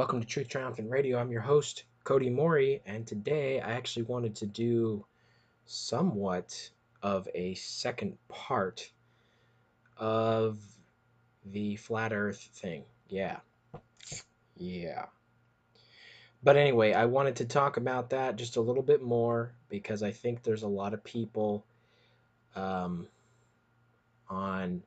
Welcome to Truth Triumphant Radio. I'm your host, Cody Mori, and today I actually wanted to do somewhat of a second part of the flat earth thing. Yeah. Yeah. But anyway, I wanted to talk about that just a little bit more because I think there's a lot of people um, on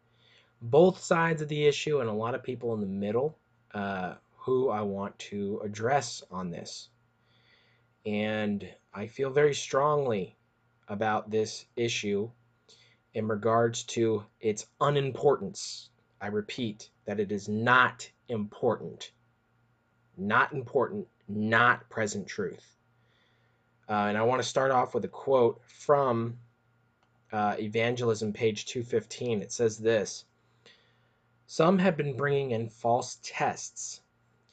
both sides of the issue and a lot of people in the middle uh, who I want to address on this. And I feel very strongly about this issue in regards to its unimportance. I repeat that it is not important. Not important, not present truth. Uh, and I want to start off with a quote from uh, Evangelism, page 215. It says this Some have been bringing in false tests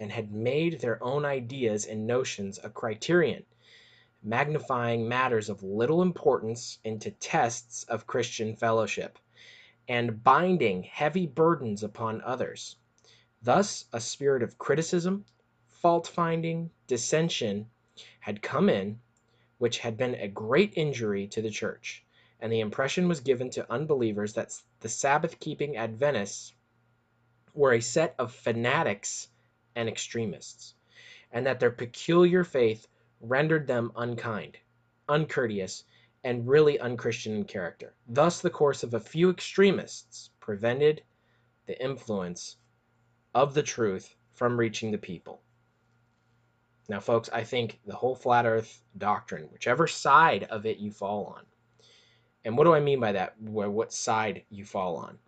and had made their own ideas and notions a criterion, magnifying matters of little importance into tests of Christian fellowship, and binding heavy burdens upon others. Thus, a spirit of criticism, fault finding, dissension had come in, which had been a great injury to the church and the impression was given to unbelievers that the Sabbath keeping Adventists were a set of fanatics and extremists, and that their peculiar faith rendered them unkind, uncourteous, and really unchristian in character. Thus, the course of a few extremists prevented the influence of the truth from reaching the people. Now, folks, I think the whole flat earth doctrine, whichever side of it you fall on, and what do I mean by that? What side you fall on?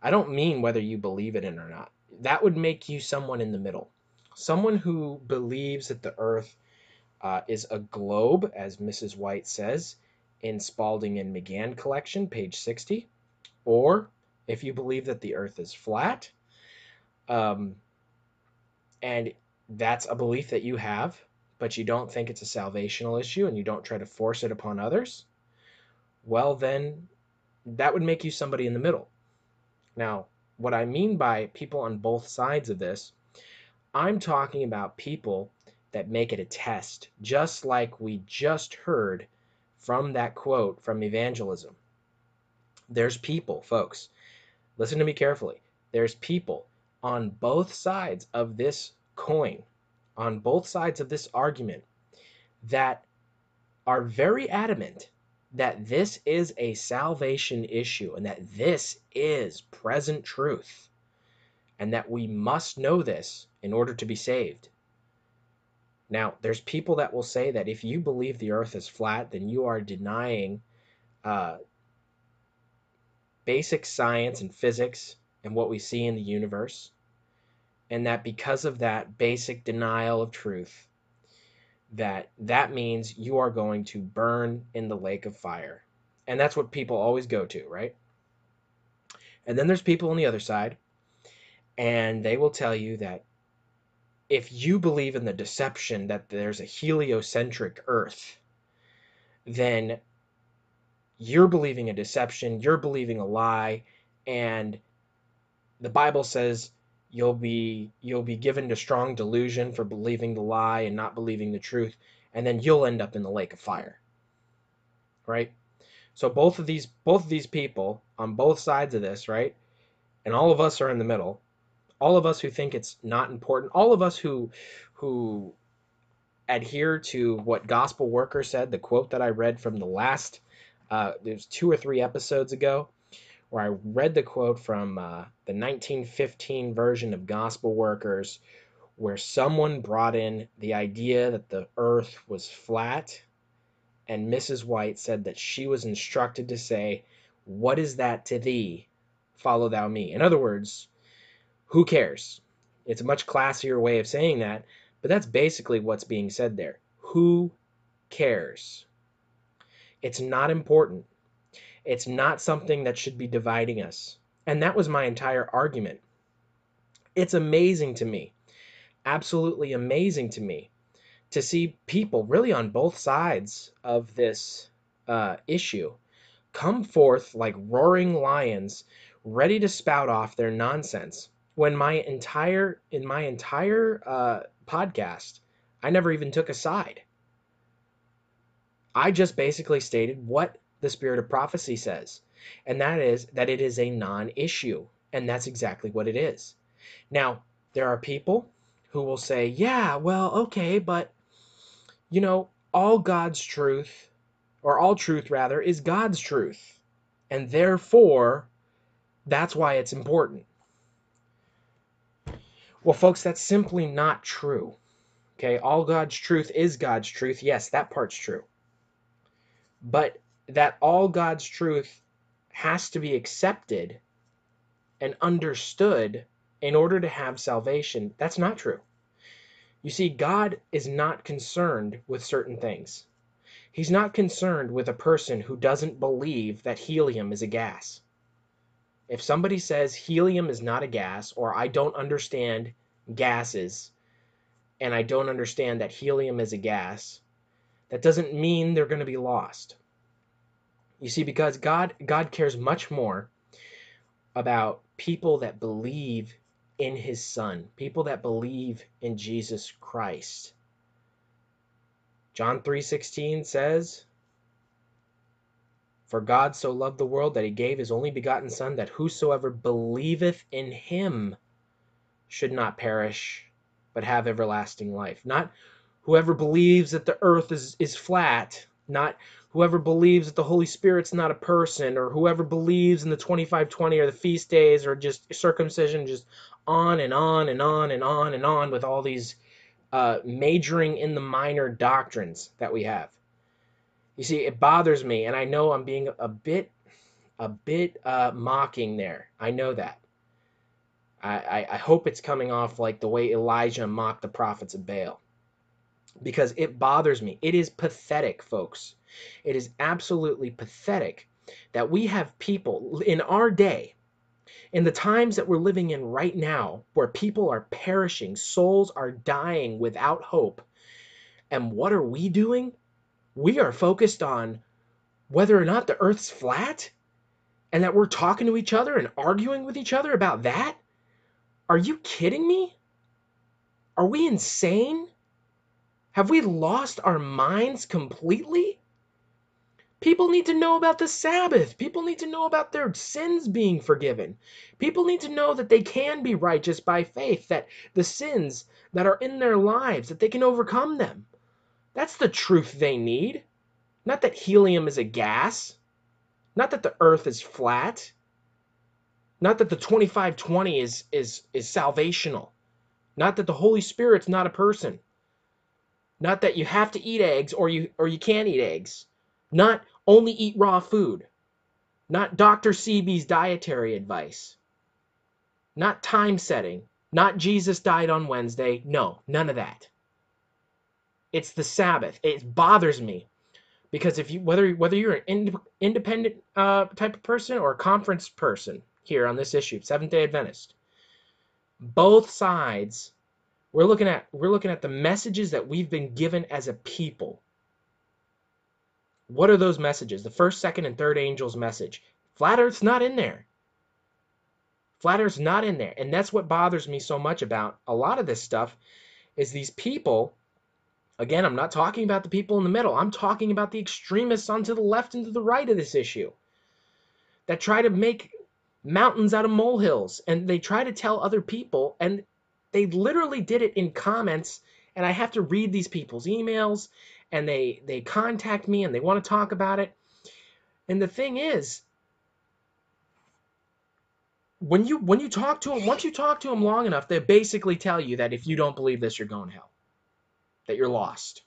I don't mean whether you believe it in or not. That would make you someone in the middle. Someone who believes that the earth uh, is a globe, as Mrs. White says in Spalding and Magan collection, page 60. Or if you believe that the earth is flat, um, and that's a belief that you have, but you don't think it's a salvational issue and you don't try to force it upon others, well, then that would make you somebody in the middle. Now, what I mean by people on both sides of this, I'm talking about people that make it a test, just like we just heard from that quote from evangelism. There's people, folks, listen to me carefully. There's people on both sides of this coin, on both sides of this argument, that are very adamant that this is a salvation issue and that this is present truth and that we must know this in order to be saved. Now, there's people that will say that if you believe the earth is flat, then you are denying uh, basic science and physics and what we see in the universe. And that because of that basic denial of truth, that that means you are going to burn in the lake of fire. And that's what people always go to, right? And then there's people on the other side, and they will tell you that if you believe in the deception that there's a heliocentric Earth, then you're believing a deception, you're believing a lie, and the Bible says you'll be you'll be given to strong delusion for believing the lie and not believing the truth and then you'll end up in the lake of fire. Right? So both of these both of these people on both sides of this right and all of us are in the middle. All of us who think it's not important all of us who who adhere to what gospel worker said the quote that i read from the last uh, there's two or three episodes ago where I read the quote from uh, the 1915 version of Gospel Workers, where someone brought in the idea that the earth was flat, and Mrs. White said that she was instructed to say, What is that to thee? Follow thou me. In other words, who cares? It's a much classier way of saying that, but that's basically what's being said there. Who cares? It's not important. It's not something that should be dividing us. And that was my entire argument. It's amazing to me, absolutely amazing to me, to see people really on both sides of this uh, issue come forth like roaring lions, ready to spout off their nonsense. When my entire in my entire uh, podcast, I never even took a side. I just basically stated what the spirit of prophecy says, and that is that it is a non issue. And that's exactly what it is. Now, there are people who will say, yeah, well, okay, but, you know, all God's truth, or all truth rather, is God's truth. And therefore, that's why it's important. Well, folks, that's simply not true. Okay, all God's truth is God's truth. Yes, that part's true. But that all God's truth has to be accepted and understood in order to have salvation, that's not true. You see, God is not concerned with certain things. He's not concerned with a person who doesn't believe that helium is a gas. If somebody says helium is not a gas, or I don't understand gases, and I don't understand that helium is a gas, that doesn't mean they're going to be lost. You see, because God God cares much more about people that believe in his son, people that believe in Jesus Christ. John 3:16 says, "For God so loved the world that he gave his only begotten son that whosoever believeth in him should not perish but have everlasting life." Not whoever believes that the earth is is flat, not whoever believes that the Holy Spirit's not a person, or whoever believes in the 2520 or the feast days or just circumcision, just on and on and on and on and on with all these uh, majoring in the minor doctrines that we have. You see, it bothers me, and I know I'm being a bit, a bit uh, mocking there. I know that. I, I, I hope it's coming off like the way Elijah mocked the prophets of Baal, because it bothers me. It is pathetic, folks. It is absolutely pathetic that we have people in our day in the times that we're living in right now, where people are perishing, souls are dying without hope, and what are we doing? We are focused on whether or not the earth's flat and that we're talking to each other and arguing with each other about that? Are you kidding me? Are we insane? Have we lost our minds completely? People need to know about the Sabbath. People need to know about their sins being forgiven. People need to know that they can be righteous by faith, that the sins that are in their lives, that they can overcome them. That's the truth they need. Not that helium is a gas. Not that the earth is flat. Not that the 2520 is is is salvational. Not that the Holy Spirit's not a person. Not that you have to eat eggs or you or you can't eat eggs. Not only eat raw food. Not Dr. Sebi's dietary advice. Not time setting. Not Jesus died on Wednesday. No, none of that. It's the Sabbath. It bothers me because if you whether whether you're an independent uh, type of person or a conference person here on this issue, Seventh Day Adventist, both sides we're looking at we're looking at the messages that we've been given as a people what are those messages? The first, second, and third angel's message. Flat Earth's not in there. Flat Earth's not in there. And that's what bothers me so much about a lot of this stuff is these people, again, I'm not talking about the people in the middle. I'm talking about the extremists on to the left and to the right of this issue that try to make mountains out of molehills and they try to tell other people and they literally did it in comments and I have to read these people's emails and they they contact me and they want to talk about it. And the thing is, when you when you talk to them, once you talk to them long enough, they basically tell you that if you don't believe this, you're going to hell. That you're lost.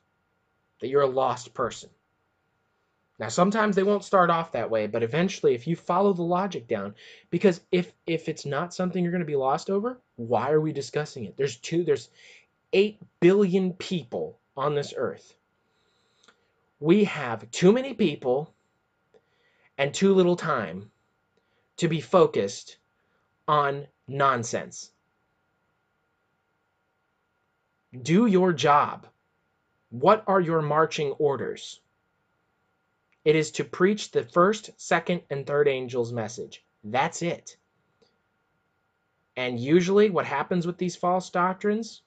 That you're a lost person. Now sometimes they won't start off that way, but eventually if you follow the logic down, because if if it's not something you're going to be lost over, why are we discussing it? There's two there's 8 billion people on this earth we have too many people and too little time to be focused on nonsense. Do your job. What are your marching orders? It is to preach the first, second, and third angel's message. That's it. And usually, what happens with these false doctrines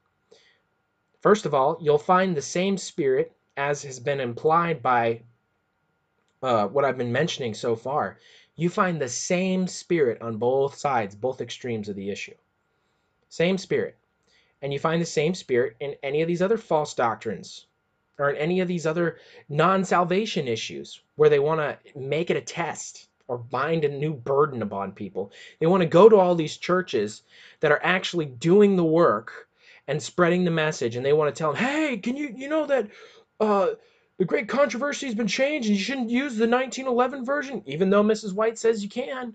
First of all, you'll find the same spirit as has been implied by uh, what I've been mentioning so far. You find the same spirit on both sides, both extremes of the issue. Same spirit. And you find the same spirit in any of these other false doctrines or in any of these other non salvation issues where they want to make it a test or bind a new burden upon people. They want to go to all these churches that are actually doing the work and spreading the message, and they want to tell them, "Hey, can you you know that uh, the great controversy has been changed, and you shouldn't use the 1911 version, even though Mrs. White says you can."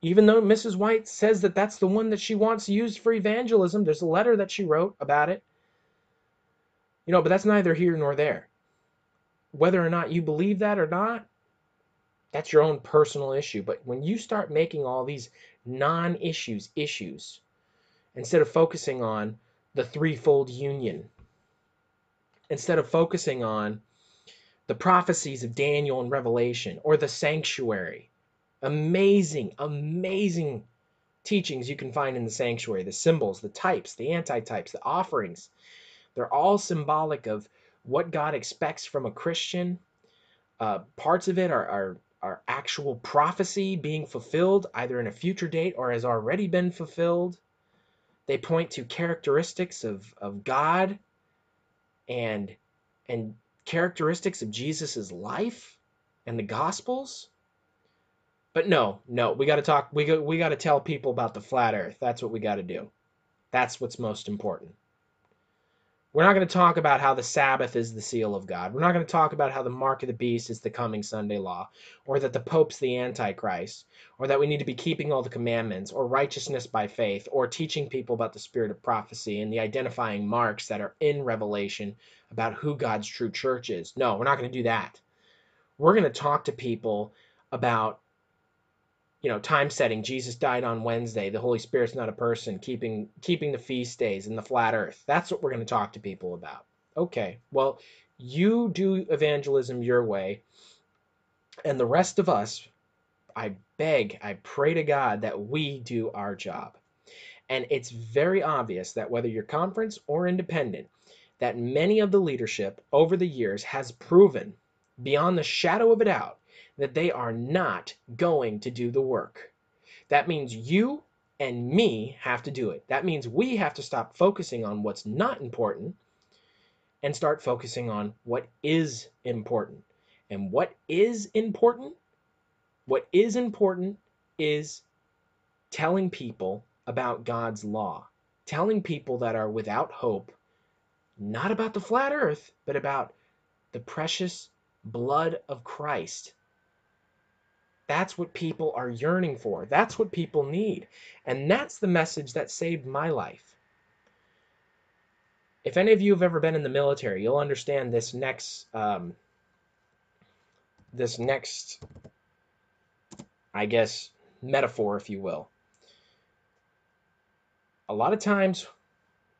Even though Mrs. White says that that's the one that she wants used for evangelism, there's a letter that she wrote about it. You know, but that's neither here nor there. Whether or not you believe that or not, that's your own personal issue. But when you start making all these non issues issues, instead of focusing on the threefold union, instead of focusing on the prophecies of Daniel and Revelation or the sanctuary, amazing, amazing teachings you can find in the sanctuary the symbols, the types, the antitypes, the offerings. They're all symbolic of what God expects from a Christian. Uh, parts of it are, are are actual prophecy being fulfilled either in a future date or has already been fulfilled. They point to characteristics of, of God and and characteristics of Jesus's life and the gospels. But no, no, we got to talk we got, we got to tell people about the flat earth. That's what we got to do. That's what's most important. We're not going to talk about how the Sabbath is the seal of God. We're not going to talk about how the mark of the beast is the coming Sunday law, or that the Pope's the Antichrist, or that we need to be keeping all the commandments, or righteousness by faith, or teaching people about the spirit of prophecy and the identifying marks that are in Revelation about who God's true church is. No, we're not going to do that. We're going to talk to people about you know time setting. Jesus died on wednesday. The holy spirit's not a person keeping keeping the feast days and the flat earth. That's what we're going to talk to people about. Okay well you do evangelism your way and the rest of us i beg i pray to god that we do our job. And it's very obvious that whether you're conference or independent that many of the leadership over the years has proven beyond the shadow of a doubt that they are not going to do the work. That means you and me have to do it. That means we have to stop focusing on what's not important and start focusing on what is important. And what is important? What is important is telling people about God's law, telling people that are without hope, not about the flat earth, but about the precious blood of Christ that's what people are yearning for. That's what people need. And that's the message that saved my life. If any of you have ever been in the military, you'll understand this next um, this next I guess metaphor if you will. A lot of times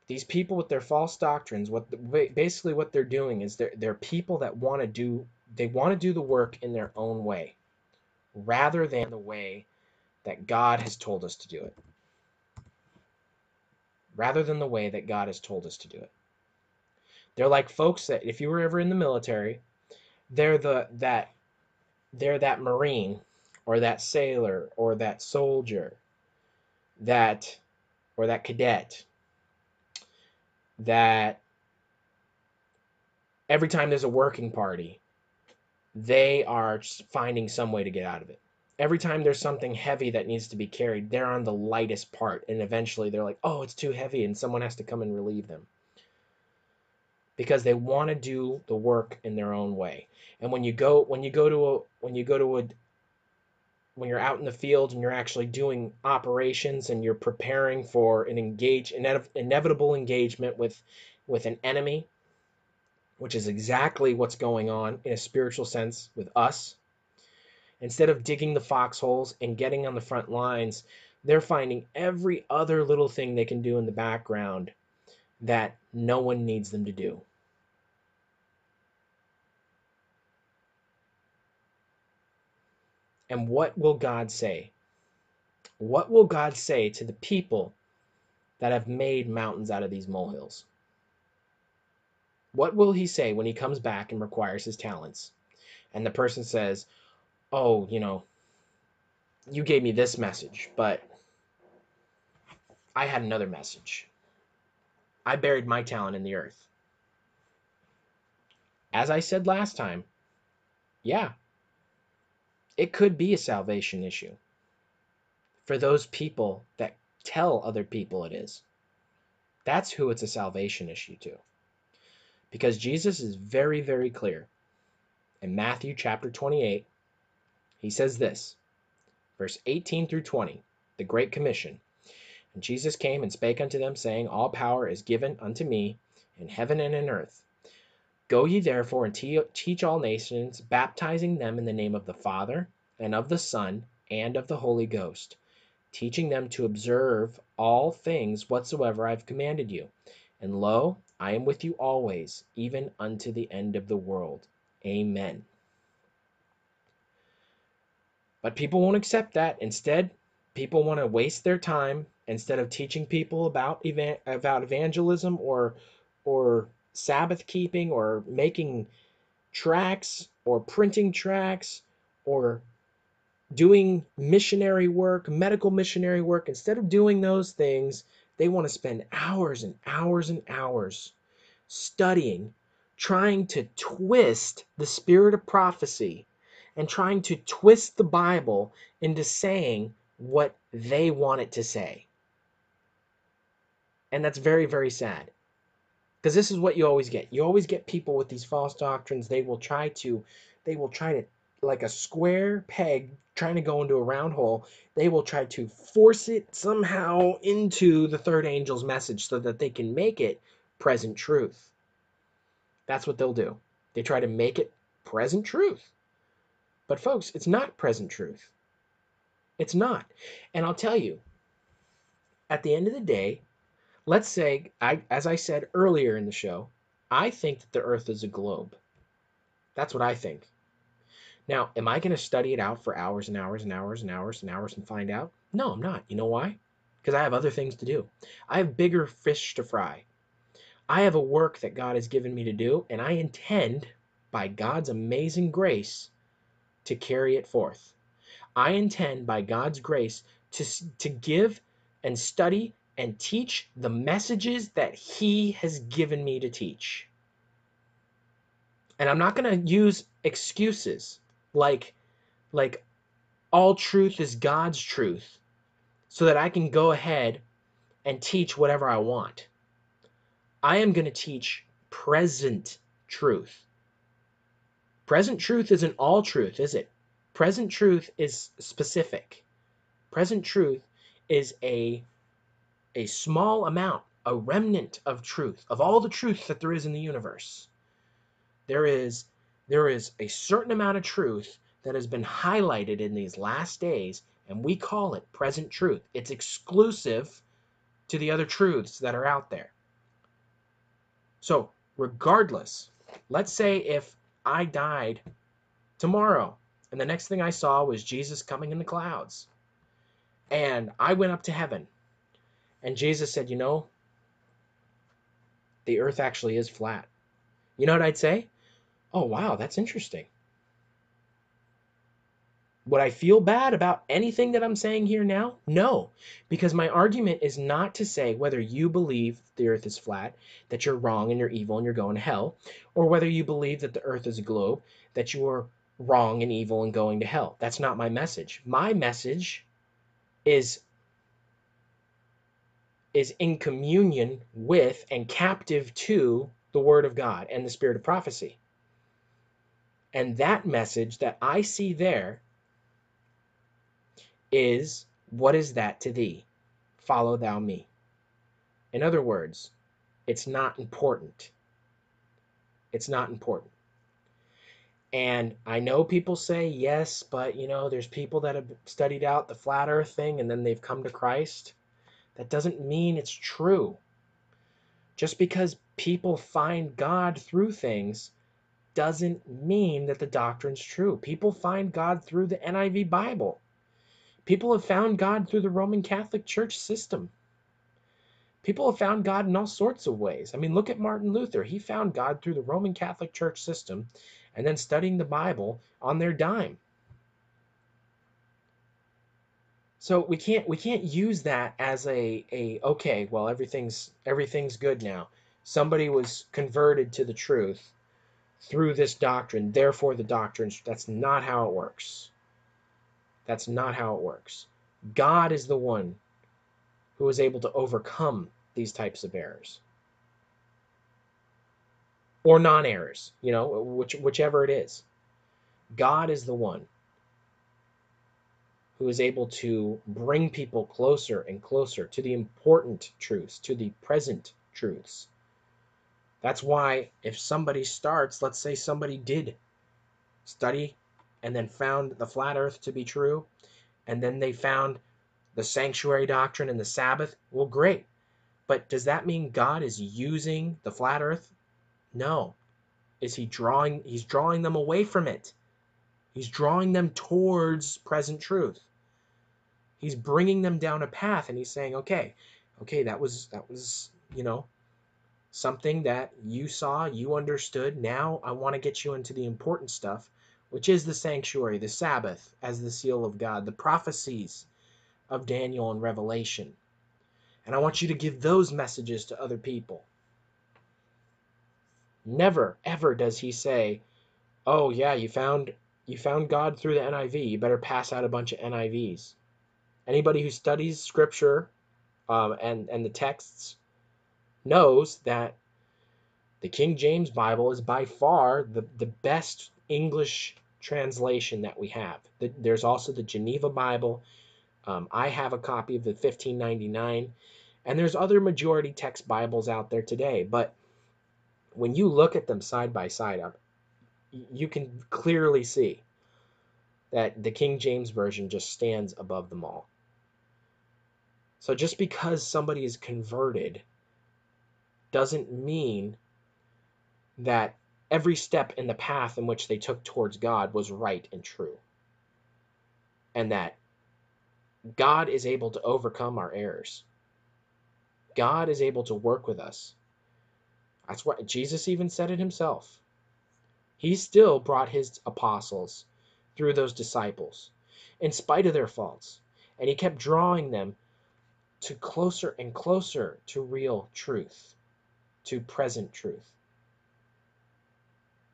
these people with their false doctrines what basically what they're doing is they're, they're people that want to do they want to do the work in their own way rather than the way that God has told us to do it. Rather than the way that God has told us to do it. They're like folks that if you were ever in the military, they're the that they're that marine or that sailor or that soldier that or that cadet that every time there's a working party they are finding some way to get out of it. Every time there's something heavy that needs to be carried, they're on the lightest part, and eventually they're like, "Oh, it's too heavy," and someone has to come and relieve them because they want to do the work in their own way. And when you go when you go to a when you go to a when you're out in the field and you're actually doing operations and you're preparing for an engage inevitable engagement with with an enemy which is exactly what's going on in a spiritual sense with us. Instead of digging the foxholes and getting on the front lines, they're finding every other little thing they can do in the background that no one needs them to do. And what will God say? What will God say to the people that have made mountains out of these molehills? What will he say when he comes back and requires his talents? And the person says, Oh, you know, you gave me this message, but I had another message. I buried my talent in the earth. As I said last time, yeah, it could be a salvation issue for those people that tell other people it is. That's who it's a salvation issue to. Because Jesus is very, very clear. In Matthew chapter 28, he says this, verse 18 through 20, the Great Commission. And Jesus came and spake unto them, saying, All power is given unto me in heaven and in earth. Go ye therefore and te teach all nations, baptizing them in the name of the Father, and of the Son, and of the Holy Ghost teaching them to observe all things whatsoever I have commanded you. And lo, I am with you always, even unto the end of the world. Amen. But people won't accept that. Instead, people want to waste their time instead of teaching people about about evangelism or or Sabbath keeping or making tracts or printing tracts or doing missionary work, medical missionary work, instead of doing those things, they want to spend hours and hours and hours studying, trying to twist the spirit of prophecy and trying to twist the Bible into saying what they want it to say. And that's very, very sad. Because this is what you always get. You always get people with these false doctrines. They will try to, they will try to like a square peg trying to go into a round hole, they will try to force it somehow into the third angel's message so that they can make it present truth. That's what they'll do. They try to make it present truth. But, folks, it's not present truth. It's not. And I'll tell you, at the end of the day, let's say, I, as I said earlier in the show, I think that the earth is a globe. That's what I think. Now, am I going to study it out for hours and hours and hours and hours and hours and find out? No, I'm not. You know why? Because I have other things to do. I have bigger fish to fry. I have a work that God has given me to do, and I intend, by God's amazing grace, to carry it forth. I intend, by God's grace, to, to give and study and teach the messages that He has given me to teach. And I'm not going to use excuses like like all truth is God's truth so that I can go ahead and teach whatever I want. I am going to teach present truth. Present truth isn't all truth, is it? Present truth is specific. Present truth is a a small amount, a remnant of truth, of all the truth that there is in the universe. There is there is a certain amount of truth that has been highlighted in these last days, and we call it present truth. It's exclusive to the other truths that are out there. So, regardless, let's say if I died tomorrow and the next thing I saw was Jesus coming in the clouds, and I went up to heaven, and Jesus said, You know, the earth actually is flat. You know what I'd say? Oh, wow, that's interesting. Would I feel bad about anything that I'm saying here now? No, because my argument is not to say whether you believe the earth is flat, that you're wrong and you're evil and you're going to hell, or whether you believe that the earth is a globe, that you are wrong and evil and going to hell. That's not my message. My message is is in communion with and captive to the word of God and the spirit of prophecy. And that message that I see there is, What is that to thee? Follow thou me. In other words, it's not important. It's not important. And I know people say, yes, but you know, there's people that have studied out the flat earth thing and then they've come to Christ. That doesn't mean it's true. Just because people find God through things doesn't mean that the doctrine's true. People find God through the NIV Bible. People have found God through the Roman Catholic Church system. People have found God in all sorts of ways. I mean, look at Martin Luther. He found God through the Roman Catholic Church system and then studying the Bible on their dime. So we can't we can't use that as a a okay, well everything's everything's good now. Somebody was converted to the truth through this doctrine, therefore the doctrines. That's not how it works. That's not how it works. God is the one who is able to overcome these types of errors or non-errors, you know, which whichever it is. God is the one who is able to bring people closer and closer to the important truths, to the present truths. That's why if somebody starts, let's say somebody did study and then found the flat earth to be true, and then they found the sanctuary doctrine and the Sabbath, well, great. But does that mean God is using the flat earth? No. Is he drawing he's drawing them away from it. He's drawing them towards present truth. He's bringing them down a path and he's saying, "Okay, okay, that was that was, you know, something that you saw, you understood. Now I want to get you into the important stuff, which is the sanctuary, the Sabbath as the seal of God, the prophecies of Daniel and Revelation. And I want you to give those messages to other people. Never ever does he say, "Oh yeah, you found you found God through the NIV. You better pass out a bunch of NIVs." Anybody who studies scripture um, and and the texts knows that the King James Bible is by far the, the best English translation that we have. The, there's also the Geneva Bible. Um, I have a copy of the 1599, and there's other majority text Bibles out there today. But when you look at them side by side, up, you can clearly see that the King James Version just stands above them all. So just because somebody is converted doesn't mean that every step in the path in which they took towards God was right and true. And that God is able to overcome our errors. God is able to work with us. That's what Jesus even said it himself. He still brought his apostles through those disciples in spite of their faults. And he kept drawing them to closer and closer to real truth, to present truth.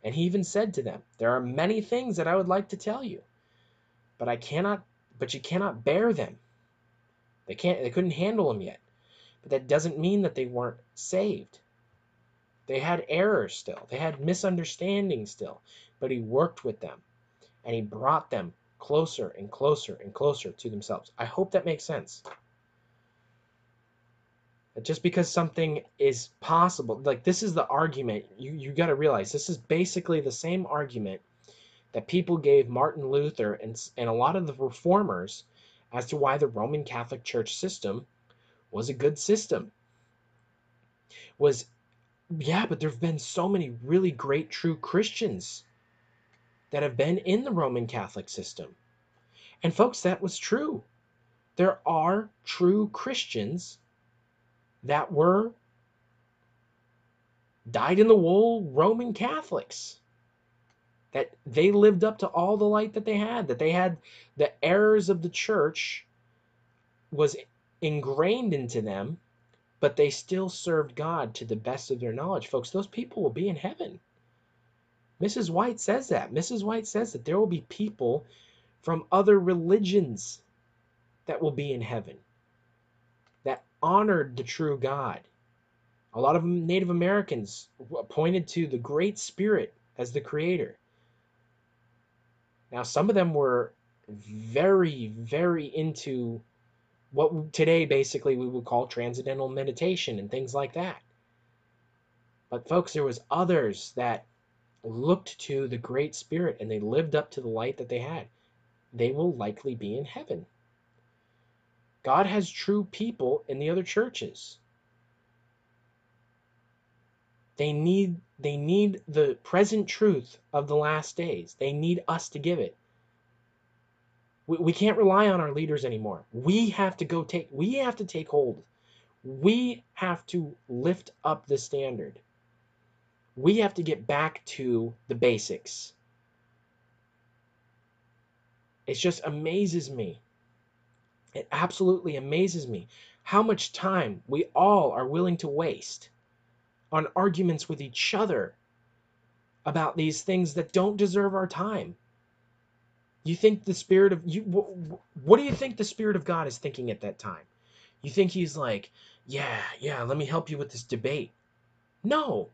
And he even said to them, There are many things that I would like to tell you, but I cannot, but you cannot bear them. They can't, they couldn't handle them yet. But that doesn't mean that they weren't saved. They had errors still, they had misunderstandings still, but he worked with them and he brought them closer and closer and closer to themselves. I hope that makes sense just because something is possible like this is the argument you you got to realize this is basically the same argument that people gave Martin Luther and and a lot of the reformers as to why the Roman Catholic Church system was a good system. Was yeah but there've been so many really great true Christians that have been in the Roman Catholic system. And folks that was true. There are true Christians that were dyed in the wool Roman Catholics. That they lived up to all the light that they had, that they had the errors of the church was ingrained into them, but they still served God to the best of their knowledge. Folks, those people will be in heaven. Mrs. White says that. Mrs. White says that there will be people from other religions that will be in heaven honored the true God. A lot of Native Americans pointed to the Great Spirit as the creator. Now, some of them were very, very into what today basically we would call transcendental meditation and things like that. But folks, there was others that looked to the Great Spirit and they lived up to the light that they had. They will likely be in heaven. God has true people in the other churches. They need they need the present truth of the last days. They need us to give it. We, we can't rely on our leaders anymore. We have to go take we have to take hold. We have to lift up the standard. We have to get back to the basics. It just amazes me. It absolutely amazes me how much time we all are willing to waste on arguments with each other about these things that don't deserve our time. You think the spirit of you what do you think the spirit of God is thinking at that time? You think he's like, "Yeah, yeah, let me help you with this debate." No.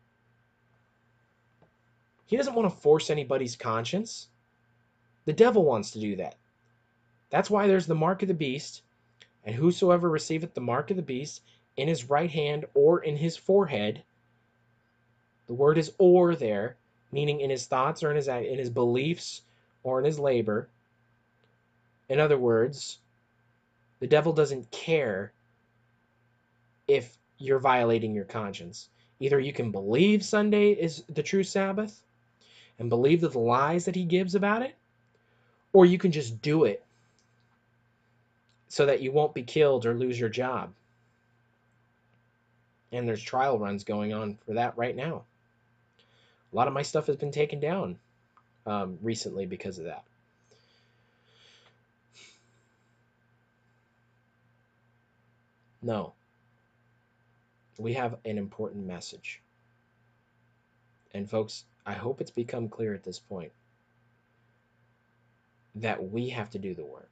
He doesn't want to force anybody's conscience. The devil wants to do that. That's why there's the mark of the beast, and whosoever receiveth the mark of the beast in his right hand or in his forehead, the word is or there, meaning in his thoughts or in his in his beliefs or in his labor. In other words, the devil doesn't care if you're violating your conscience. Either you can believe Sunday is the true Sabbath and believe the lies that he gives about it, or you can just do it so that you won't be killed or lose your job. And there's trial runs going on for that right now. A lot of my stuff has been taken down um, recently because of that. No. We have an important message. And folks, I hope it's become clear at this point that we have to do the work.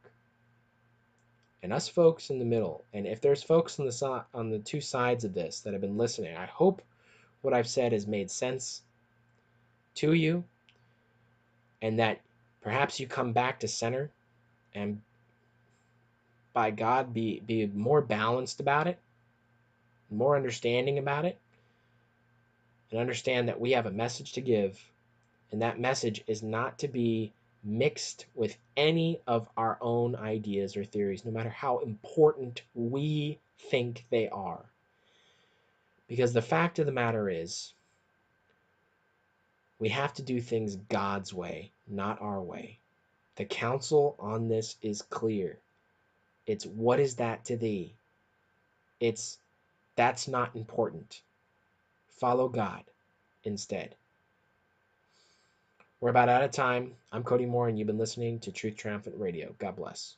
And us folks in the middle, and if there's folks on the on the two sides of this that have been listening, I hope what I've said has made sense to you and that perhaps you come back to center and by God be be more balanced about it, more understanding about it, and understand that we have a message to give, and that message is not to be mixed with any of our own ideas or theories, no matter how important we think they are. Because the fact of the matter is, we have to do things God's way, not our way. The counsel on this is clear. It's what is that to thee? It's that's not important. Follow God instead. We're about out of time. I'm Cody Moore, and you've been listening to Truth Triumphant Radio. God bless.